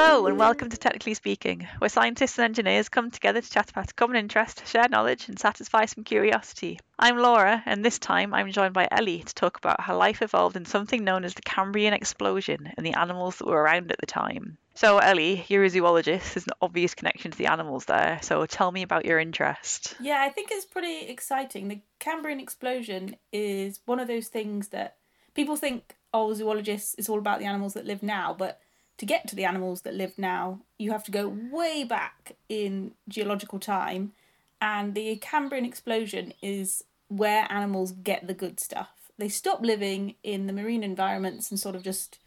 Hello, and welcome to Technically Speaking, where scientists and engineers come together to chat about a common interest, share knowledge, and satisfy some curiosity. I'm Laura, and this time I'm joined by Ellie to talk about how life evolved in something known as the Cambrian explosion and the animals that were around at the time. So, Ellie, you're a zoologist. There's an obvious connection to the animals there. So, tell me about your interest. Yeah, I think it's pretty exciting. The Cambrian explosion is one of those things that people think, oh, zoologists, it's all about the animals that live now, but to get to the animals that live now, you have to go way back in geological time. And the Cambrian explosion is where animals get the good stuff. They stop living in the marine environments and sort of just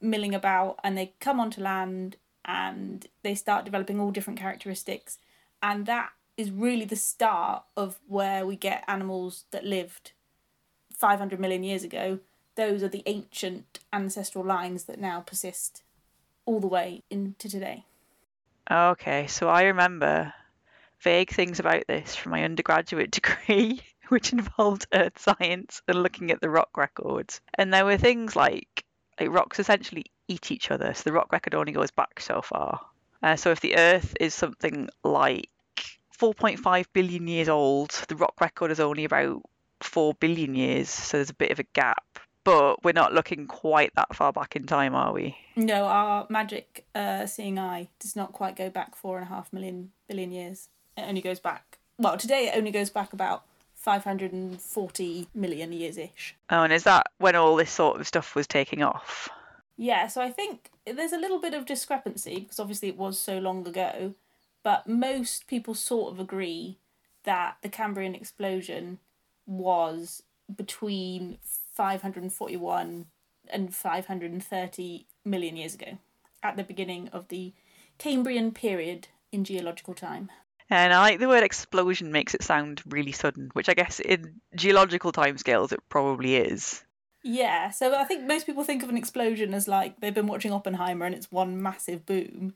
milling about, and they come onto land and they start developing all different characteristics. And that is really the start of where we get animals that lived 500 million years ago. Those are the ancient ancestral lines that now persist all the way into today. Okay, so I remember vague things about this from my undergraduate degree, which involved earth science and looking at the rock records. And there were things like, like rocks essentially eat each other, so the rock record only goes back so far. Uh, so if the Earth is something like 4.5 billion years old, the rock record is only about 4 billion years, so there's a bit of a gap but we're not looking quite that far back in time, are we? No, our magic uh, seeing eye does not quite go back four and a half million billion years. It only goes back, well, today it only goes back about 540 million years ish. Oh, and is that when all this sort of stuff was taking off? Yeah, so I think there's a little bit of discrepancy because obviously it was so long ago, but most people sort of agree that the Cambrian explosion was between 541 and 530 million years ago, at the beginning of the Cambrian period in geological time. And I like the word explosion makes it sound really sudden, which I guess in geological timescales it probably is. Yeah, so I think most people think of an explosion as like they've been watching Oppenheimer and it's one massive boom.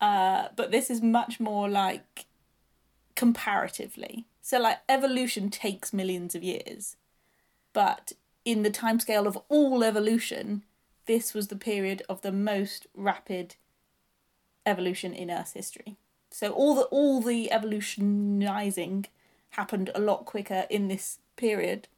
Uh, but this is much more like comparatively. So, like, evolution takes millions of years, but in the timescale of all evolution, this was the period of the most rapid evolution in Earth's history. So all the all the evolutionizing happened a lot quicker in this period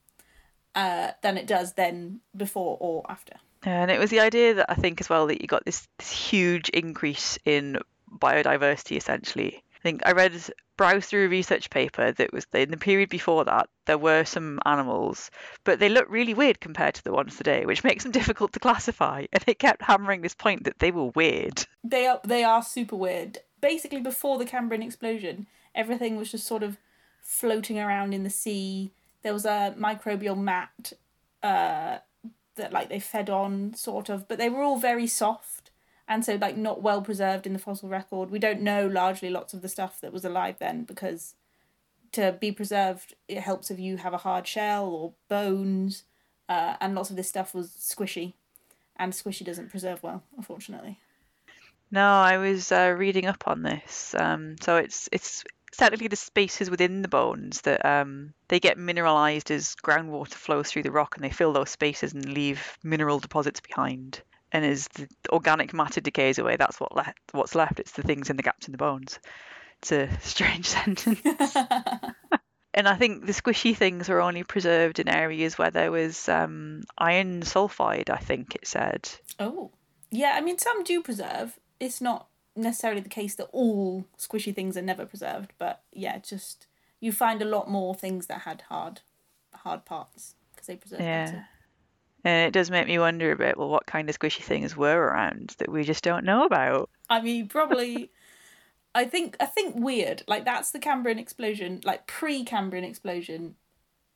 uh, than it does then before or after. And it was the idea that I think as well that you got this, this huge increase in biodiversity essentially. I think I read browsed through a research paper that was in the period before that there were some animals but they look really weird compared to the ones today which makes them difficult to classify. And it kept hammering this point that they were weird. They are they are super weird. Basically before the cambrian explosion everything was just sort of floating around in the sea. There was a microbial mat uh, that like they fed on sort of but they were all very soft and so like not well preserved in the fossil record. We don't know largely lots of the stuff that was alive then because to be preserved it helps if you have a hard shell or bones, uh, and lots of this stuff was squishy, and squishy doesn't preserve well, unfortunately. No, I was uh, reading up on this. Um, so it's it's technically the spaces within the bones that um, they get mineralized as groundwater flows through the rock, and they fill those spaces and leave mineral deposits behind and as the organic matter decays away, that's what left. What's left? It's the things in the gaps in the bones. It's a strange sentence. and I think the squishy things were only preserved in areas where there was um, iron sulfide. I think it said. Oh, yeah. I mean, some do preserve. It's not necessarily the case that all squishy things are never preserved, but yeah, just you find a lot more things that had hard, hard parts because they preserve yeah. better. And it does make me wonder a bit, well, what kind of squishy things were around that we just don't know about? I mean, probably. I think I think weird. Like that's the Cambrian explosion. Like pre-Cambrian explosion,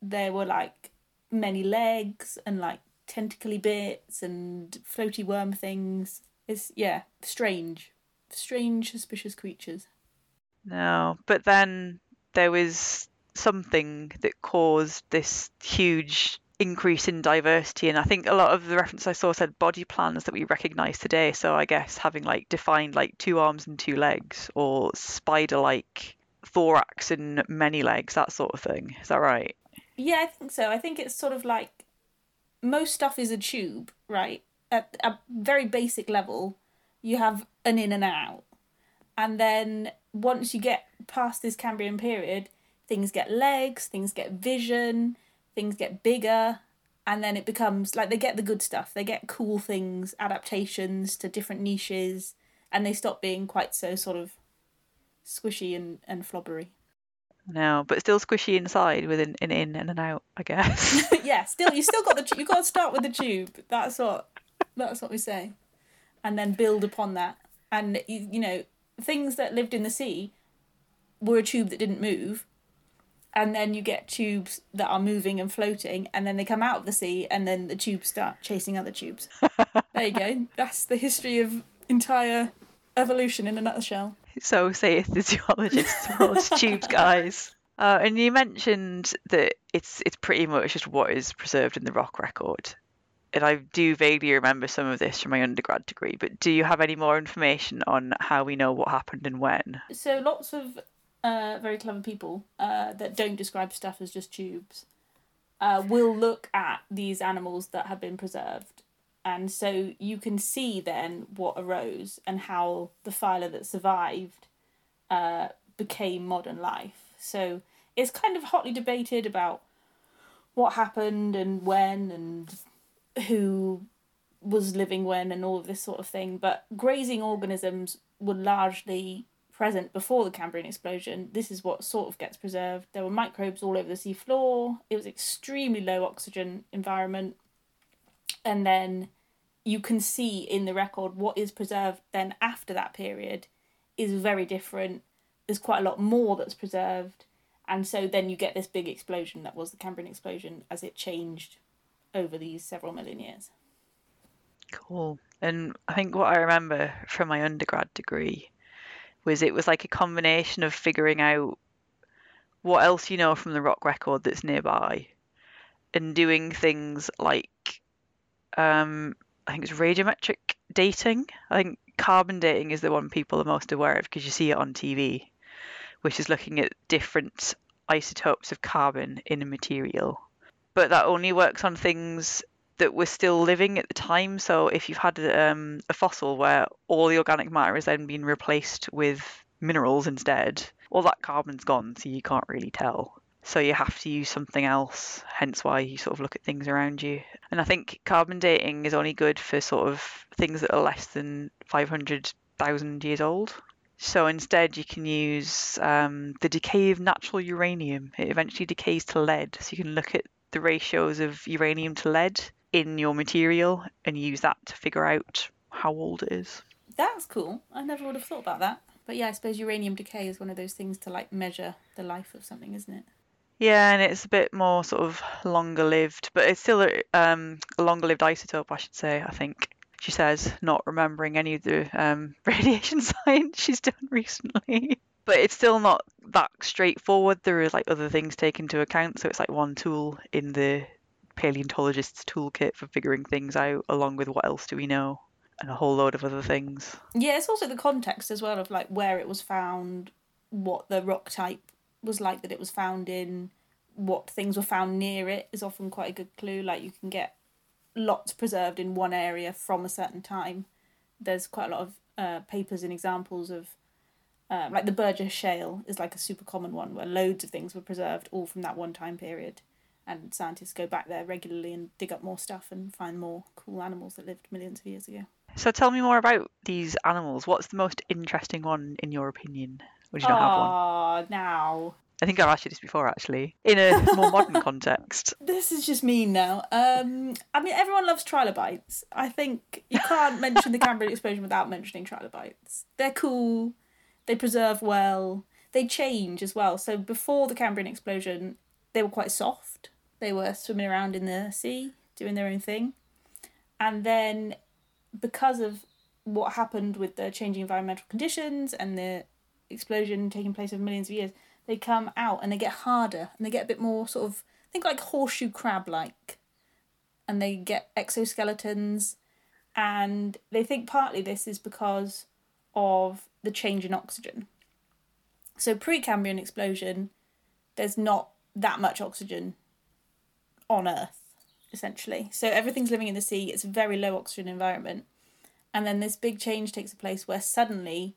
there were like many legs and like tentacly bits and floaty worm things. It's yeah, strange, strange, suspicious creatures. No, but then there was something that caused this huge increase in diversity and i think a lot of the reference i saw said body plans that we recognize today. So i guess having like defined like two arms and two legs or spider like thorax and many legs that sort of thing. Is that right? Yeah i think so. I think it's sort of like most stuff is a tube right? At a very basic level you have an in and out. And then once you get past this Cambrian period, things get legs, things get vision, things get bigger, and then it becomes like they get the good stuff. They get cool things, adaptations to different niches, and they stop being quite so sort of squishy and, and flobbery. No, but still squishy inside with an, an in and an out, I guess. yeah, still you still got the you got to start with the tube. That's what that's what we say, and then build upon that. And you, you know things that lived in the sea were a tube that didn't move, and then you get tubes that are moving and floating, and then they come out of the sea, and then the tubes start chasing other tubes. there you go. That's the history of entire evolution in a nutshell. So saith the zoologists, world's tubes guys. Uh, and you mentioned that it's it's pretty much just what is preserved in the rock record. And I do vaguely remember some of this from my undergrad degree, but do you have any more information on how we know what happened and when? So lots of uh, very clever people uh, that don't describe stuff as just tubes uh, will look at these animals that have been preserved. And so you can see then what arose and how the phyla that survived uh, became modern life. So it's kind of hotly debated about what happened and when and who was living when and all of this sort of thing. But grazing organisms were largely present before the Cambrian explosion. This is what sort of gets preserved. There were microbes all over the sea floor. It was extremely low oxygen environment. And then you can see in the record what is preserved then after that period is very different. There's quite a lot more that's preserved. And so then you get this big explosion that was the Cambrian explosion as it changed over these several million years. Cool. And I think what I remember from my undergrad degree was it was like a combination of figuring out what else you know from the rock record that's nearby and doing things like um, I think it's radiometric dating. I think carbon dating is the one people are most aware of because you see it on TV, which is looking at different isotopes of carbon in a material. But that only works on things that were still living at the time. So if you've had um, a fossil where all the organic matter has then been replaced with minerals instead, all that carbon's gone, so you can't really tell. So you have to use something else, hence why you sort of look at things around you. And I think carbon dating is only good for sort of things that are less than 500,000 years old. So instead, you can use um, the decay of natural uranium. It eventually decays to lead. So you can look at the ratios of uranium to lead in your material and use that to figure out how old it is. That's cool. I never would have thought about that. But yeah, I suppose uranium decay is one of those things to like measure the life of something, isn't it? Yeah, and it's a bit more sort of longer lived, but it's still a, um, a longer lived isotope, I should say, I think. She says, not remembering any of the um, radiation science she's done recently. But it's still not that straightforward. There are like other things taken into account, so it's like one tool in the paleontologist's toolkit for figuring things out, along with what else do we know, and a whole load of other things. Yeah, it's also the context as well of like where it was found, what the rock type was like that it was found in, what things were found near it is often quite a good clue. Like you can get lots preserved in one area from a certain time. There's quite a lot of uh, papers and examples of, uh, like the Burgess Shale is like a super common one where loads of things were preserved all from that one time period. And scientists go back there regularly and dig up more stuff and find more cool animals that lived millions of years ago. So tell me more about these animals. What's the most interesting one in your opinion? Would you not have one? Oh, now. I think I've asked you this before actually, in a more modern context. This is just mean now. Um, I mean, everyone loves trilobites. I think you can't mention the Cambrian explosion without mentioning trilobites. They're cool. They preserve well. They change as well. So before the Cambrian explosion, they were quite soft. They were swimming around in the sea, doing their own thing. And then because of what happened with the changing environmental conditions and the explosion taking place over millions of years, they come out and they get harder and they get a bit more sort of think like horseshoe crab like. And they get exoskeletons and they think partly this is because of the change in oxygen. So pre-Cambrian explosion, there's not that much oxygen on Earth, essentially. So everything's living in the sea. It's a very low oxygen environment, And then this big change takes place where suddenly,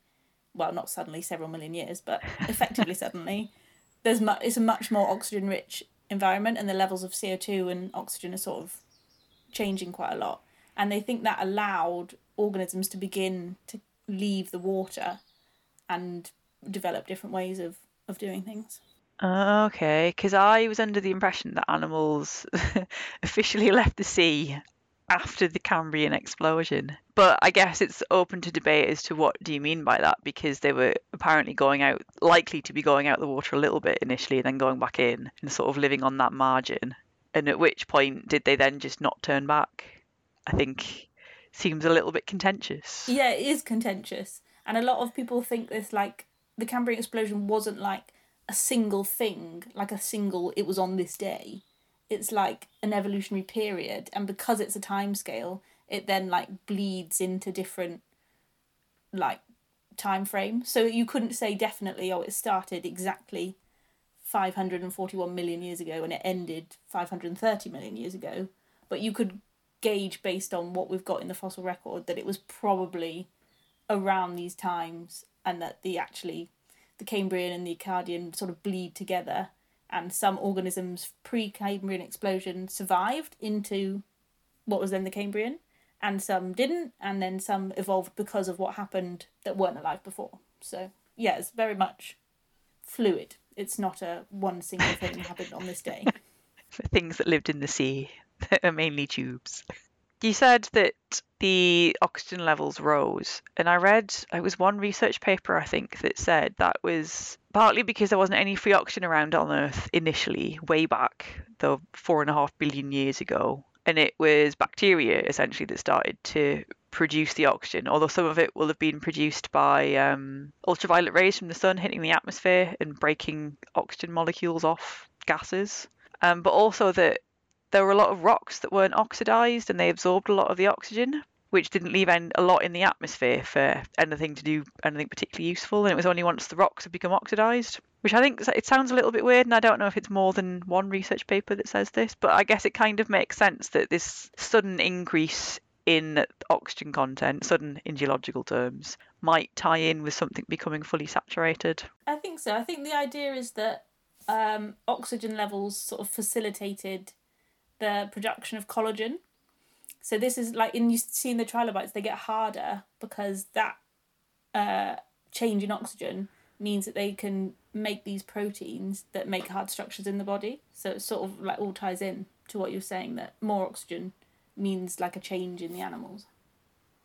well, not suddenly, several million years, but effectively suddenly, there's mu- it's a much more oxygen rich environment and the levels of CO2 and oxygen are sort of changing quite a lot. And they think that allowed organisms to begin to leave the water and develop different ways of, of doing things. Okay, because I was under the impression that animals officially left the sea after the Cambrian explosion. But I guess it's open to debate as to what do you mean by that because they were apparently going out likely to be going out the water a little bit initially then going back in and sort of living on that margin. And at which point did they then just not turn back? I think seems a little bit contentious. Yeah, it is contentious. And a lot of people think this like the Cambrian explosion wasn't like a single thing, like a single it was on this day. It's like an evolutionary period and because it's a time scale, it then like bleeds into different like time frame. So you couldn't say definitely oh it started exactly 541 million years ago and it ended 530 million years ago, but you could gauge based on what we've got in the fossil record that it was probably around these times and that the actually the Cambrian and the Ediacaran sort of bleed together and some organisms pre-Cambrian explosion survived into what was then the Cambrian and some didn't and then some evolved because of what happened that weren't alive before. So yeah, it's very much fluid. It's not a one single thing happened on this day. Things that lived in the sea that are mainly tubes. You said that the oxygen levels rose, and I read it was one research paper I think that said that was partly because there wasn't any free oxygen around on Earth initially, way back, though four and a half billion years ago, and it was bacteria essentially that started to produce the oxygen, although some of it will have been produced by um, ultraviolet rays from the sun hitting the atmosphere and breaking oxygen molecules off gases. Um, but also that there were a lot of rocks that weren't oxidized and they absorbed a lot of the oxygen, which didn't leave a lot in the atmosphere for anything to do anything particularly useful. And it was only once the rocks had become oxidized, which I think it sounds a little bit weird. And I don't know if it's more than one research paper that says this, but I guess it kind of makes sense that this sudden increase in oxygen content, sudden in geological terms, might tie in with something becoming fully saturated. I think so. I think the idea is that um, oxygen levels sort of facilitated the production of collagen. So this is like in you see in the trilobites they get harder because that uh, change in oxygen means that they can make these proteins that make hard structures in the body. So it sort of like all ties in to what you're saying that more oxygen means like a change in the animals.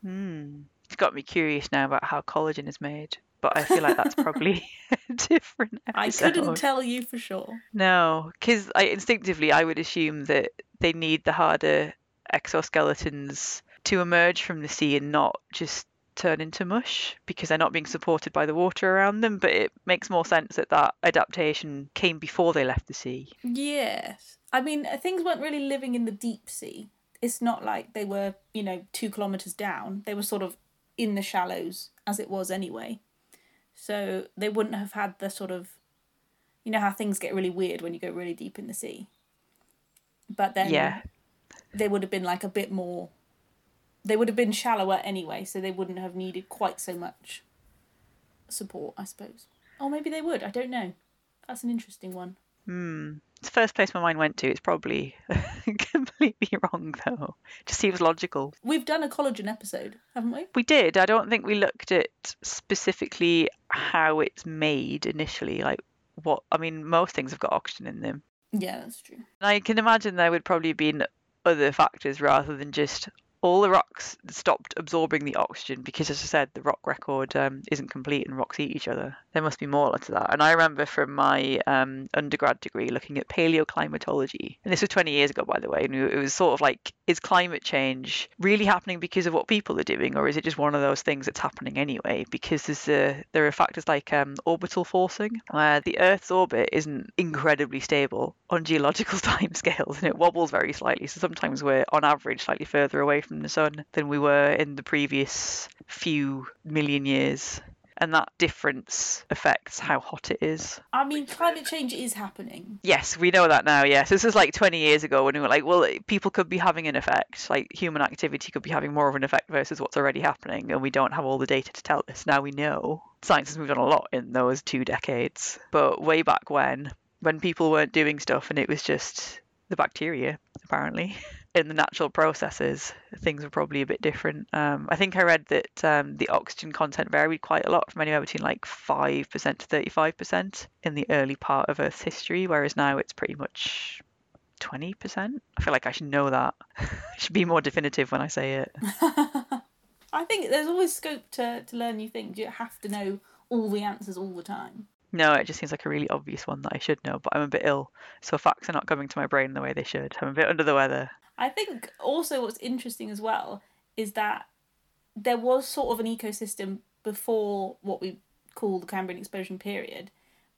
Hmm. It's got me curious now about how collagen is made but I feel like that's probably a different episode. I couldn't tell you for sure. No, because I instinctively I would assume that they need the harder exoskeletons to emerge from the sea and not just turn into mush because they're not being supported by the water around them. But it makes more sense that that adaptation came before they left the sea. Yes. I mean, uh, things weren't really living in the deep sea. It's not like they were, you know, two kilometres down. They were sort of in the shallows as it was anyway. So they wouldn't have had the sort of, you know, how things get really weird when you go really deep in the sea. But then yeah. They would have been like a bit more, they would have been shallower anyway, so they wouldn't have needed quite so much support, I suppose. Or maybe they would, I don't know. That's an interesting one. Hmm. It's the first place my mind went to. It's probably completely wrong, though. It just seems logical. We've done a collagen episode, haven't we? We did. I don't think we looked at specifically how it's made initially. Like, what, I mean, most things have got oxygen in them. Yeah, that's true. I can imagine there would probably have been other factors rather than just all the rocks stopped absorbing the oxygen because, as I said, the rock record um, isn't complete and rocks eat each other. There must be more to that. And I remember from my um, undergrad degree looking at paleoclimatology, and this was 20 years ago, by the way, and it was sort of like, is climate change really happening because of what people are doing, or is it just one of those things that's happening anyway? Because there's a, there are factors like um, orbital forcing, where the Earth's orbit isn't incredibly stable on geological timescales, and it wobbles very slightly. So sometimes we're on average slightly further away from the sun than we were in the previous few million years. and that difference affects how hot it is. I mean, climate change is happening. Yes, we know that now. Yes, this is like 20 years ago when we were like, well, people could be having an effect, like human activity could be having more of an effect versus what's already happening, and we don't have all the data to tell this. Now we know. Science has moved on a lot in those two decades, but way back when, when people weren't doing stuff and it was just the bacteria, apparently. in the natural processes, things were probably a bit different. Um, I think I read that um, the oxygen content varied quite a lot from anywhere between like 5% to 35% in the early part of Earth's history, whereas now it's pretty much 20%. I feel like I should know that. I should be more definitive when I say it. I think there's always scope to, to learn new things. You have to know all the answers all the time. No, it just seems like a really obvious one that I should know, but I'm a bit ill, so facts are not coming to my brain the way they should. I'm a bit under the weather. I think also what's interesting as well is that there was sort of an ecosystem before what we call the Cambrian explosion period.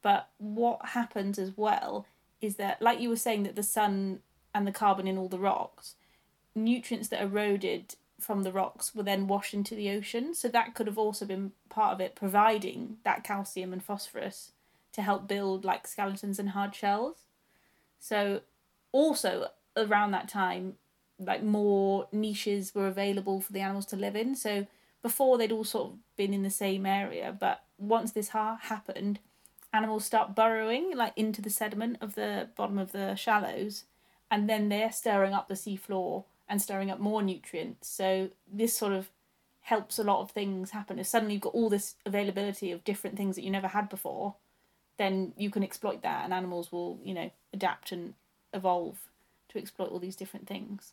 But what happens as well is that, like you were saying, that the sun and the carbon in all the rocks, nutrients that eroded from the rocks were then washed into the ocean. So that could have also been part of it, providing that calcium and phosphorus to help build like skeletons and hard shells. So also around that time, like more niches were available for the animals to live in. So before they'd all sort of been in the same area, but once this ha- happened, animals start burrowing like into the sediment of the bottom of the shallows, and then they're stirring up the seafloor and stirring up more nutrients. So this sort of helps a lot of things happen. If suddenly you've got all this availability of different things that you never had before, then you can exploit that, and animals will, you know, adapt and evolve to exploit all these different things.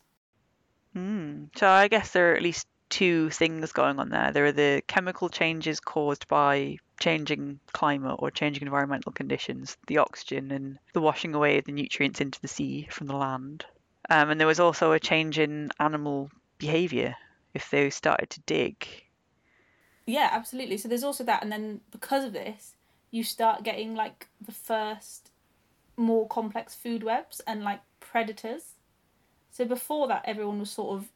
Mm. So I guess there are at least two things going on there. There are the chemical changes caused by changing climate or changing environmental conditions, the oxygen and the washing away of the nutrients into the sea from the land. Um, and there was also a change in animal behaviour if they started to dig. Yeah, absolutely. So there's also that, and then because of this, you start getting like the first more complex food webs and like predators. So before that, everyone was sort of,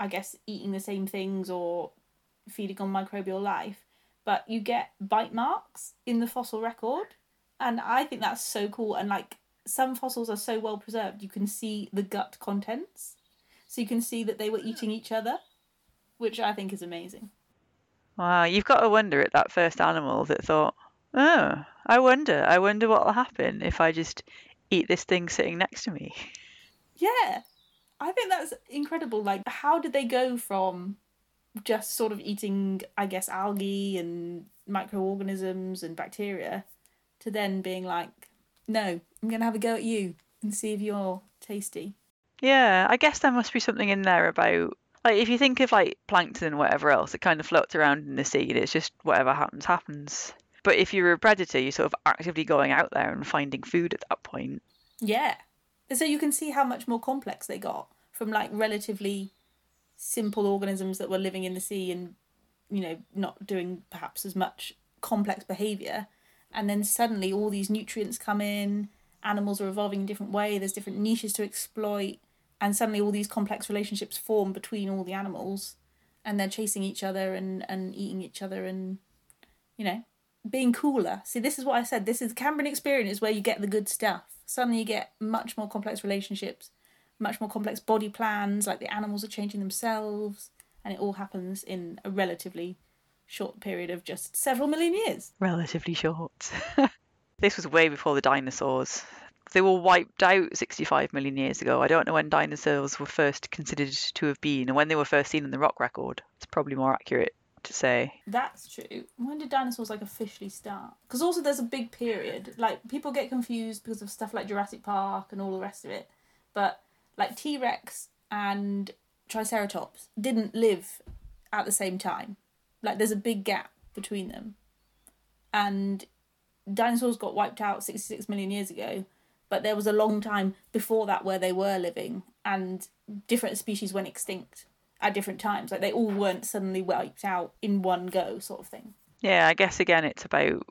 I guess, eating the same things or feeding on microbial life. But you get bite marks in the fossil record, and I think that's so cool. And like some fossils are so well preserved, you can see the gut contents, so you can see that they were eating each other, which I think is amazing. Wow, you've got to wonder at that first animal that thought, oh, I wonder, I wonder what will happen if I just eat this thing sitting next to me. Yeah, I think that's incredible. Like, how did they go from just sort of eating, I guess, algae and microorganisms and bacteria to then being like, no, I'm going to have a go at you and see if you're tasty. Yeah, I guess there must be something in there about like if you think of like plankton and whatever else, it kind of floats around in the sea and it's just whatever happens happens. But if you're a predator, you're sort of actively going out there and finding food at that point. Yeah. So you can see how much more complex they got from like relatively simple organisms that were living in the sea and you know not doing perhaps as much complex behavior and then suddenly all these nutrients come in animals are evolving in different way there's different niches to exploit and suddenly all these complex relationships form between all the animals and they're chasing each other and and eating each other and you know being cooler. See this is what i said this is cambrian experience where you get the good stuff. Suddenly you get much more complex relationships much more complex body plans like the animals are changing themselves and it all happens in a relatively short period of just several million years. Relatively short. this was way before the dinosaurs. They were wiped out 65 million years ago. I don't know when dinosaurs were first considered to have been and when they were first seen in the rock record. It's probably more accurate to say. That's true. When did dinosaurs like officially start? Because also there's a big period. Like people get confused because of stuff like Jurassic Park and all the rest of it. But like T Rex and Triceratops didn't live at the same time. Like there's a big gap between them. And dinosaurs got wiped out 66 million years ago, but there was a long time before that where they were living and different species went extinct at different times. Like they all weren't suddenly wiped out in one go, sort of thing. Yeah, I guess again it's about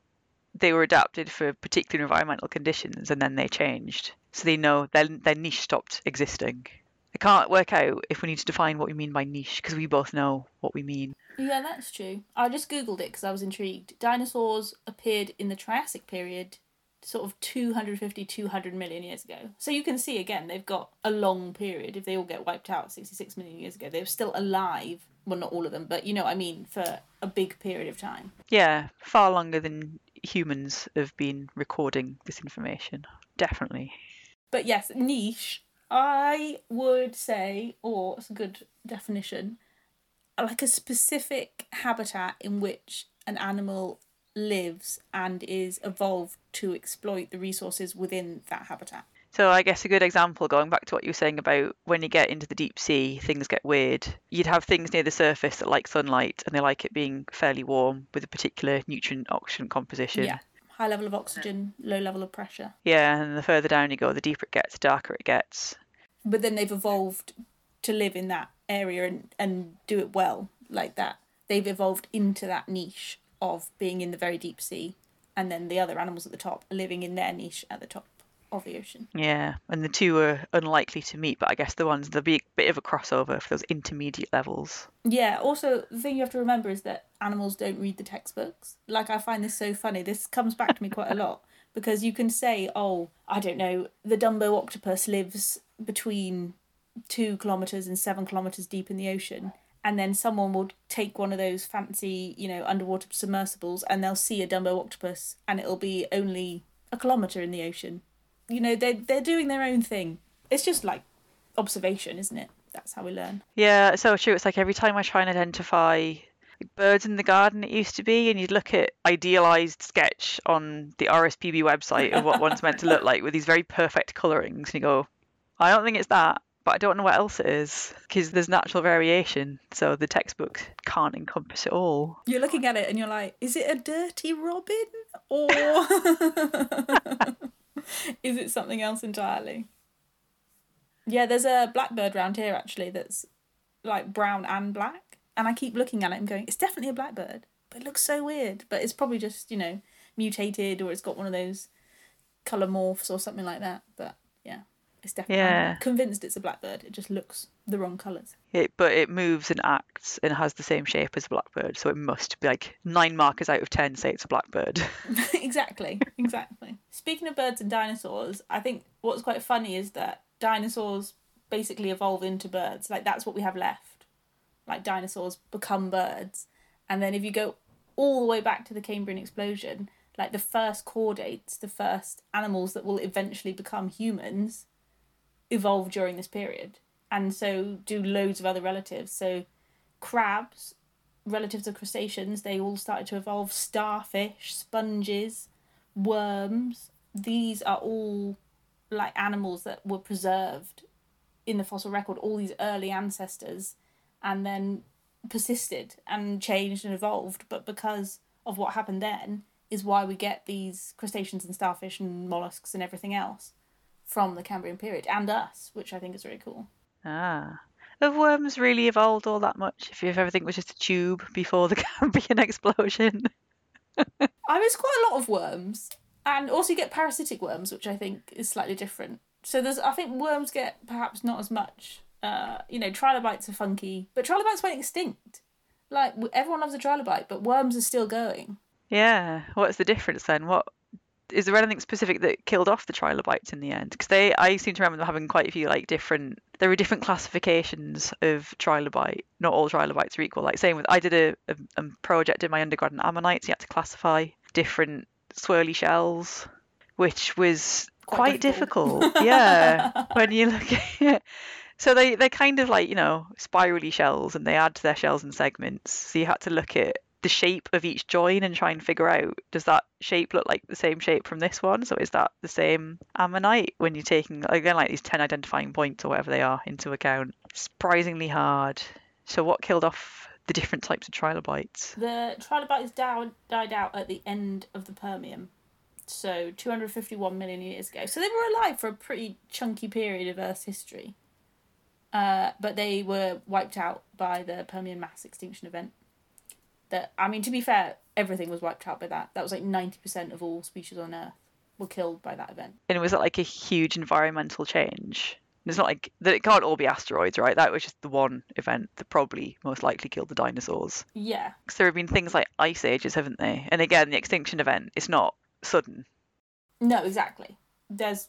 they were adapted for particular environmental conditions and then they changed. So they know their their niche stopped existing. I can't work out if we need to define what we mean by niche because we both know what we mean. Yeah, that's true. I just googled it because I was intrigued. Dinosaurs appeared in the Triassic period, sort of 250, 200 million years ago. So you can see again, they've got a long period. If they all get wiped out 66 million years ago, they were still alive. Well, not all of them, but you know what I mean, for a big period of time. Yeah, far longer than humans have been recording this information. Definitely. But yes, niche, I would say, or it's a good definition, like a specific habitat in which an animal lives and is evolved to exploit the resources within that habitat. So I guess a good example, going back to what you were saying about when you get into the deep sea, things get weird. You'd have things near the surface that like sunlight and they like it being fairly warm with a particular nutrient oxygen composition. Yeah. High level of oxygen, low level of pressure. Yeah, and the further down you go, the deeper it gets, the darker it gets. But then they've evolved to live in that area and, and do it well like that. They've evolved into that niche of being in the very deep sea, and then the other animals at the top are living in their niche at the top of the ocean. Yeah, and the two are unlikely to meet, but I guess the ones there'll be a bit of a crossover for those intermediate levels. Yeah, also the thing you have to remember is that animals don't read the textbooks. Like I find this so funny. This comes back to me quite a lot because you can say, "Oh, I don't know, the Dumbo octopus lives between 2 kilometers and 7 kilometers deep in the ocean." And then someone will take one of those fancy, you know, underwater submersibles and they'll see a Dumbo octopus and it'll be only a kilometer in the ocean you know they're they're doing their own thing. It's just like observation, isn't it? That's how we learn. Yeah, so true. It's like every time I try and identify birds in the garden, it used to be, and you'd look at idealized sketch on the RSPB website of what one's meant to look like with these very perfect colorings, and you go, I don't think it's that, but I don't know what else it is because there's natural variation, so the textbook can't encompass it all. You're looking at it and you're like, is it a dirty robin or? Is it something else entirely? Yeah, there's a blackbird round here actually that's like brown and black. And I keep looking at it and going, it's definitely a blackbird. But it looks so weird. But it's probably just, you know, mutated or it's got one of those colour morphs or something like that. But yeah. It's definitely Yeah. I'm convinced it's a blackbird. It just looks the wrong colours. It, but it moves and acts and has the same shape as a blackbird, so it must be like nine markers out of ten say it's a blackbird. exactly, exactly. Speaking of birds and dinosaurs, I think what's quite funny is that dinosaurs basically evolve into birds. Like that's what we have left. Like dinosaurs become birds. And then if you go all the way back to the Cambrian explosion, like the first chordates, the first animals that will eventually become humans, evolve during this period. And so do loads of other relatives. So crabs, relatives of crustaceans, they all started to evolve. Starfish, sponges, worms. These are all like animals that were preserved in the fossil record, all these early ancestors, and then persisted and changed and evolved. But because of what happened then, is why we get these crustaceans and starfish and mollusks and everything else from the Cambrian period and us, which I think is really cool. ah. Have worms really evolved all that much if if everything was just a tube before the Cambrian explosion? I mean, it's quite a lot of worms, and also you get parasitic worms, which I think is slightly different. So there's, I think worms get perhaps not as much. Uh, you know, trilobites are funky, but trilobites went extinct. Like everyone loves a trilobite, but worms are still going. Yeah. What's the difference then? What is there anything specific that killed off the trilobites in the end? Because they, I seem to remember them having quite a few like different. There were different classifications of trilobite. Not all trilobites are equal. Like same with I did a, a, a project in my undergrad on ammonites. You had to classify different swirly shells, which was Quite quite, difficult. difficult. yeah, when you look at it. So they they're kind of like you know spirally shells, and they add to their shells in segments. So you had to look at the shape of each join and try and figure out does that shape look like the same shape from this one? So is that the same ammonite when you're taking again like these ten identifying points or whatever they are into account? Surprisingly hard. So what killed off the different types of trilobites? The trilobites down, died out at the end of the Permian, so 251 million years ago. So they were alive for a pretty chunky period of Earth's history. Uh, but they were wiped out by the Permian mass extinction event. That I mean, to be fair, everything was wiped out by that. That was like 90% of all species on Earth were killed by that event. And was like a huge environmental change? It's not like that it can't all be asteroids, right? That was just the one event that probably most likely killed the dinosaurs. Yeah. Because there have been things like ice ages, haven't they? And again, the extinction event, it's not sudden. No, exactly. There's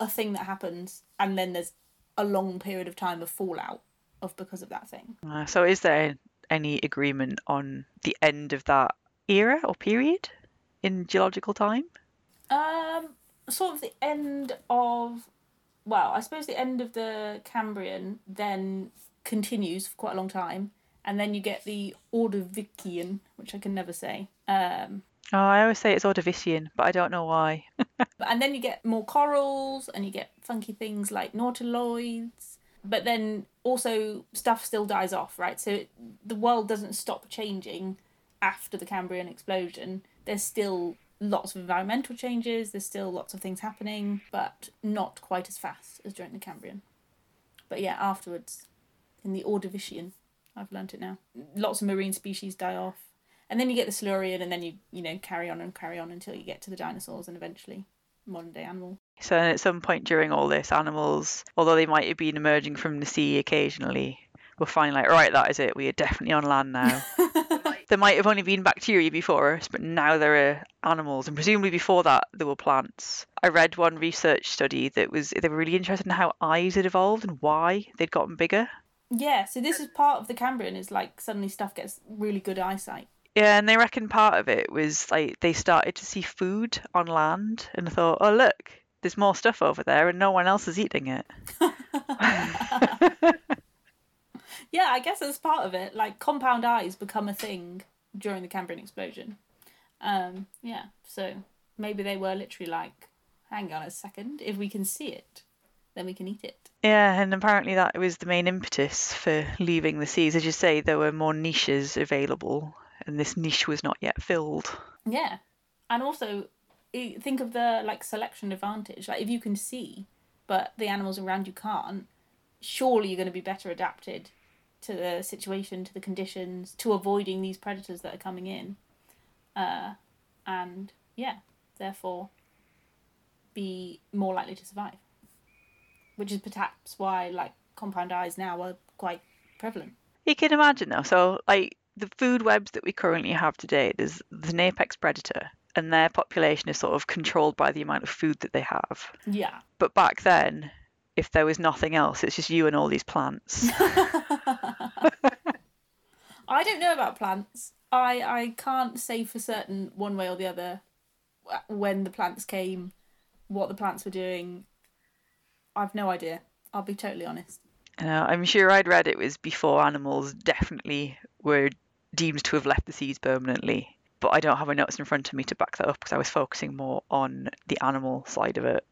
a thing that happens, and then there's a long period of time of fallout of because of that thing. Uh, so, is there any agreement on the end of that era or period in geological time? Um, sort of the end of, well, I suppose the end of the Cambrian then continues for quite a long time, and then you get the Ordovician, which I can never say. Um, Oh, I always say it's Ordovician, but I don't know why. and then you get more corals, and you get funky things like nautiloids. But then also stuff still dies off, right? So it, the world doesn't stop changing after the Cambrian explosion. There's still lots of environmental changes, there's still lots of things happening, but not quite as fast as during the Cambrian. But yeah, afterwards, in the Ordovician, I've learnt it now. Lots of marine species die off. And then you get the Silurian, and then you, you know, carry on and carry on until you get to the dinosaurs and eventually modern day animal. So, at some point during all this, animals, although they might have been emerging from the sea occasionally, were finally like, right, that is it. We are definitely on land now. there might have only been bacteria before us, but now there are animals, and presumably before that there were plants. I read one research study that was they were really interested in how eyes had evolved and why they'd gotten bigger. Yeah, so this is part of the Cambrian is like suddenly stuff gets really good eyesight. Yeah, and they reckon part of it was like they started to see food on land and thought, oh look, there's more stuff over there, and no one else is eating it. Yeah, I guess that's part of it. Like compound eyes become a thing during the Cambrian explosion. Um, yeah, so maybe they were literally like, hang on a second, if we can see it, then we can eat it. Yeah, and apparently that was the main impetus for leaving the seas. As you say, there were more niches available, and this niche was not yet filled. Yeah, and also think of the like selection advantage. Like if you can see, but the animals around you can't, surely you're going to be better adapted to the situation, to the conditions, to avoiding these predators that are coming in. Uh, and yeah, therefore, be more likely to survive. Which is perhaps why like compound eyes now are quite prevalent. You can imagine though. So, like the food webs that we currently have today, there's, there's an apex predator, and their population is sort of controlled by the amount of food that they have. Yeah. But back then, if there was nothing else, it's just you and all these plants. I don't know about plants. I I can't say for certain one way or the other when the plants came, what the plants were doing. I've no idea. I'll be totally honest. Uh, I'm sure I'd read it was before animals definitely were deemed to have left the seas permanently. But I don't have my notes in front of me to back that up because I was focusing more on the animal side of it.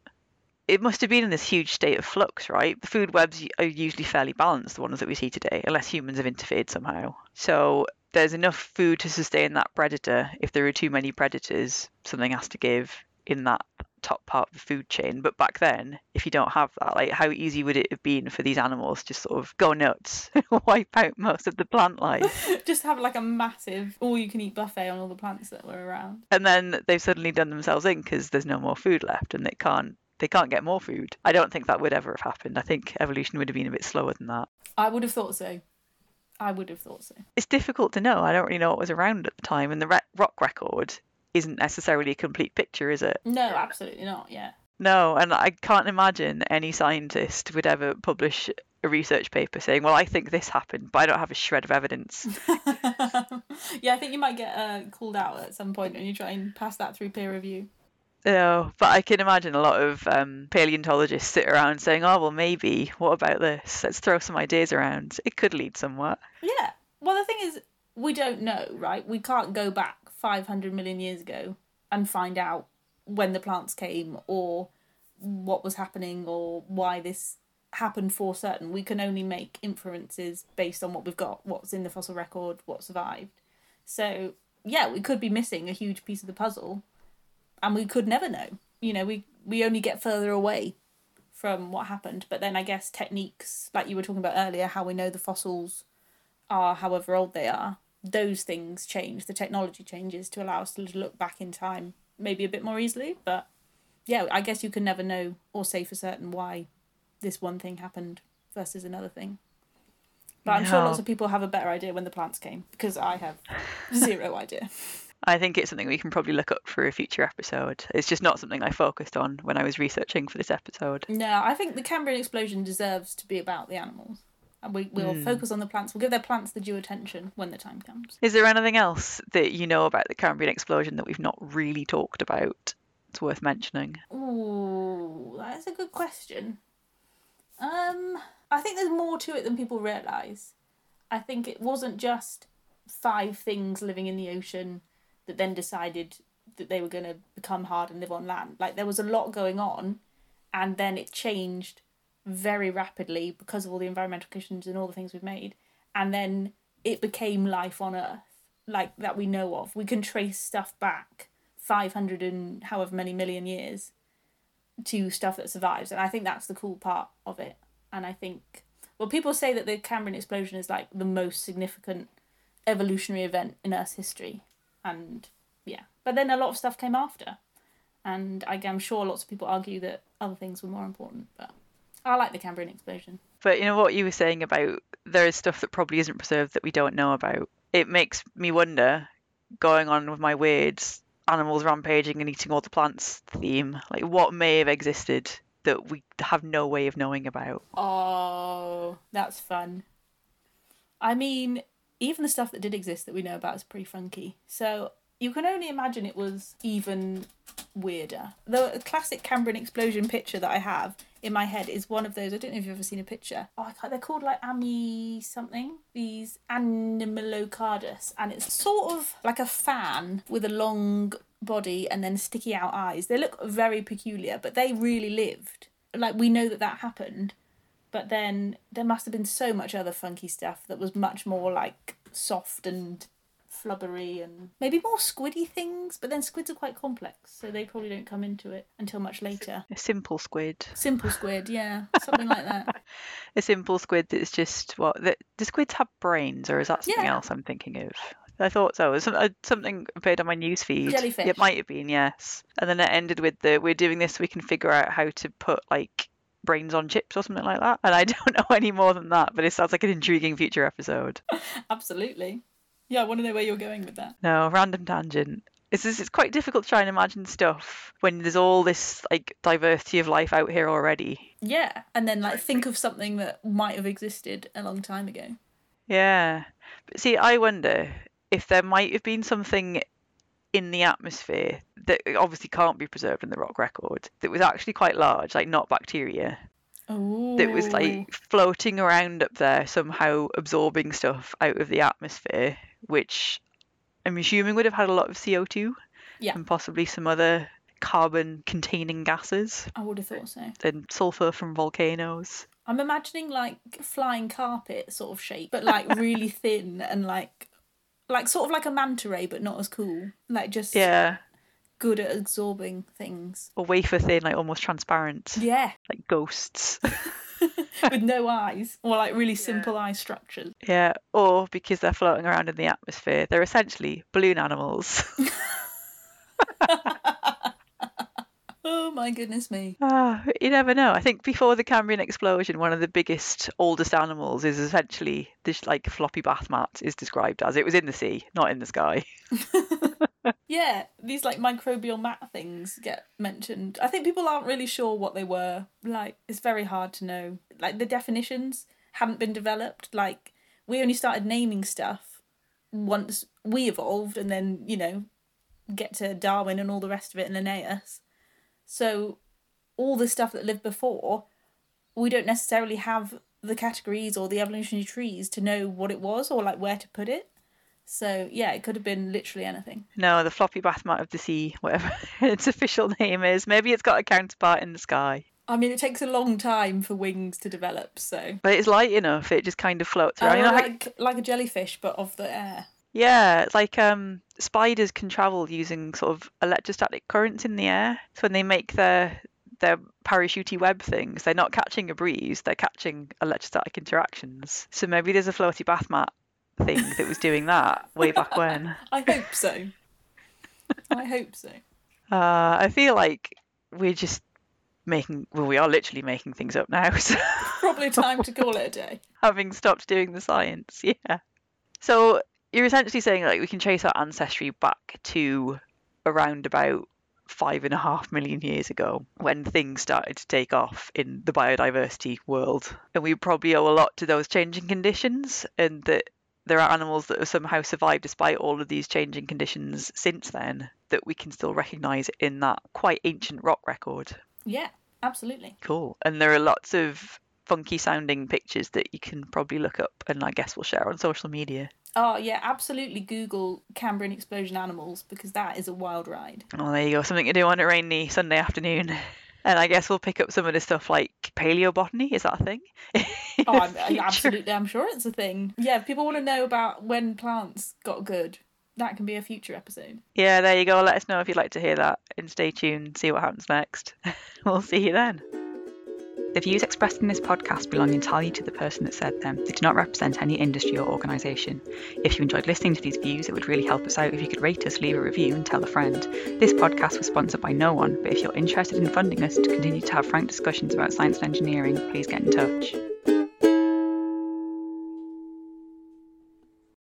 It must have been in this huge state of flux, right? The food webs are usually fairly balanced, the ones that we see today, unless humans have interfered somehow. So there's enough food to sustain that predator. If there are too many predators, something has to give in that top part of the food chain. But back then, if you don't have that, like how easy would it have been for these animals to sort of go nuts, wipe out most of the plant life? Just have like a massive all you can eat buffet on all the plants that were around. and then they've suddenly done themselves in because there's no more food left and they can't they can't get more food. I don't think that would ever have happened. I think evolution would have been a bit slower than that. I would have thought so. I would have thought so. It's difficult to know. I don't really know what was around at the time, and the re- rock record isn't necessarily a complete picture, is it? No, absolutely not. Yeah. No, and I can't imagine any scientist would ever publish a research paper saying, "Well, I think this happened, but I don't have a shred of evidence." yeah, I think you might get uh, called out at some point when you try and pass that through peer review. No, but I can imagine a lot of um, paleontologists sit around saying, "Oh, well, maybe. What about this? Let's throw some ideas around. It could lead somewhere." Yeah. Well, the thing is, we don't know, right? We can't go back 500 million years ago and find out when the plants came or what was happening or why this happened for certain. We can only make inferences based on what we've got, what's in the fossil record, what survived. So, yeah, we could be missing a huge piece of the puzzle and we could never know. You know, we, we only get further away from what happened. But then I guess techniques, like you were talking about earlier, how we know the fossils are however old they are, those things change. The technology changes to allow us to look back in time maybe a bit more easily. But yeah, I guess you can never know or say for certain why this one thing happened versus another thing. But I'm sure lots of people have a better idea when the plants came because I have zero idea. I think it's something we can probably look up for a future episode. It's just not something I focused on when I was researching for this episode. No, I think the Cambrian explosion deserves to be about the animals. And we, we'll Hmm. focus on the plants. We'll give their plants the due attention when the time comes. Is there anything else that you know about the Cambrian explosion that we've not really talked about? It's worth mentioning. Ooh, that's a good question. Um, I think there's more to it than people realise. I think it wasn't just five things living in the ocean that then decided that they were going to become hard and live on land. Like there was a lot going on, and then it changed very rapidly because of all the environmental conditions and all the things we've made, and then it became life on Earth, like that we know of. We can trace stuff back 500 and however many million years to stuff that survives. And i think that's the cool part of it. And i think well people say that the cambrian explosion is like the most significant evolutionary event in earth's history. And yeah. But then a lot of stuff came after. And i'm sure lots of people argue that other things were more important but i like the cambrian explosion But you know what you were saying about there is stuff that probably isn't preserved that we don't know about. It makes me wonder, going on with my weird animals rampaging and eating all the plants theme, like what may have existed that we have no way of knowing about. oh that's fun i mean even the stuff that did exist that we know about is pretty funky so you can only imagine it was even weirder. The classic Cambrian explosion picture that I have in my head is one of those. I don't know if you've ever seen a picture. Oh, they're called like Ami something. These Anomalocarids, and it's sort of like a fan with a long body and then sticky out eyes. They look very peculiar, but they really lived. Like we know that that happened, but then there must have been so much other funky stuff that was much more like soft and flubbery and maybe more squiddy things, but then squids are quite complex, so they probably don't come into it until much later. A simple squid. Simple squid, yeah, something like that. A simple squid that's just what the, do squids have brains or is that something Yeah. else I'm thinking of? I thought so. It was some- uh, something appeared on my news feed. Jellyfish. It might have been, yes. And then it ended with the we're doing this so we can figure out how to put like brains on chips or something like that. And I don't know any more than that, but it sounds like an intriguing future episode. Absolutely. Yeah, I want to know where you're going with that. No, random tangent. It's just, it's quite difficult to try and imagine stuff when there's all this like diversity of life out here already. Yeah, and then like think of something that might have existed a long time ago. Yeah. But see, I wonder if there might have been something in the atmosphere that obviously can't be preserved in the rock record that was actually quite large, like not bacteria, Oh, that was like floating around up there, somehow absorbing stuff out of the atmosphere, which I'm assuming would have had a lot of CO2 Yeah. and possibly some other carbon containing gases I would have thought so. and sulfur from volcanoes. I'm imagining like flying carpet sort of shape, but like really thin and like like sort of like a manta ray, but not as cool. Like just Yeah. good at absorbing things. Or wafer thin, like almost transparent, Yeah, like ghosts. with no eyes or like really simple eye structures. Yeah, or because they're floating around in the atmosphere, they're essentially balloon animals. Oh my goodness me. ah, you never know. I think before the Cambrian explosion, one of the biggest, oldest animals is essentially this like floppy bath mat is described as. It was in the sea, not in the sky. Yeah, these like microbial mat things get mentioned. I think people aren't really sure what they were. Like, it's very hard to know. Like, the definitions hadn't been developed. Like, we only started naming stuff once we evolved and then, you know, get to Darwin and all the rest of it and Linnaeus. So, all the stuff that lived before, we don't necessarily have the categories or the evolutionary trees to know what it was or like where to put it. So, yeah, it could have been literally anything. No, the floppy bath mat of the sea, whatever its official name is. Maybe it's got a counterpart in the sky. I mean, it takes a long time for wings to develop, so. But it's light enough, it just kind of floats around. You know how- like like a jellyfish, but of the air. Yeah, it's like um, spiders can travel using sort of electrostatic currents in the air. So when they make their their parachutey web things, they're not catching a breeze, they're catching electrostatic interactions. So maybe there's a floaty bath mat thing that was doing that way back when. I hope so. I hope so. Uh, I feel like we're just making well we are literally making things up now so Probably time to call it a day. having stopped doing the science yeah so you're essentially saying like we can trace our ancestry back to around about five and a half million years ago when things started to take off in the biodiversity world and we probably owe a lot to those changing conditions and that there are animals that have somehow survived despite all of these changing conditions since then that we can still recognize in that quite ancient rock record Yeah, absolutely. Cool. And there are lots of funky sounding pictures that you can probably look up and I guess we'll share on social media. Oh yeah, absolutely. Google Cambrian explosion animals because that is a wild ride. Oh, there you go. Something to do on a rainy Sunday afternoon. And I guess we'll pick up some of the stuff like paleobotany. Is that a thing? Oh, I'm, uh, I- absolutely. I'm sure it's a thing. Yeah, if people want to know about when plants got good, that can be a future episode. Yeah, there you go. Let us know if you'd like to hear that and stay tuned, see what happens next. we'll see you then. The views expressed in this podcast belong entirely to the person that said them. They do not represent any industry or organisation. If you enjoyed listening to these views, it would really help us out if you could rate us, leave a review, and tell a friend. This podcast was sponsored by no one, but if you're interested in funding us to continue to have frank discussions about science and engineering, please get in touch.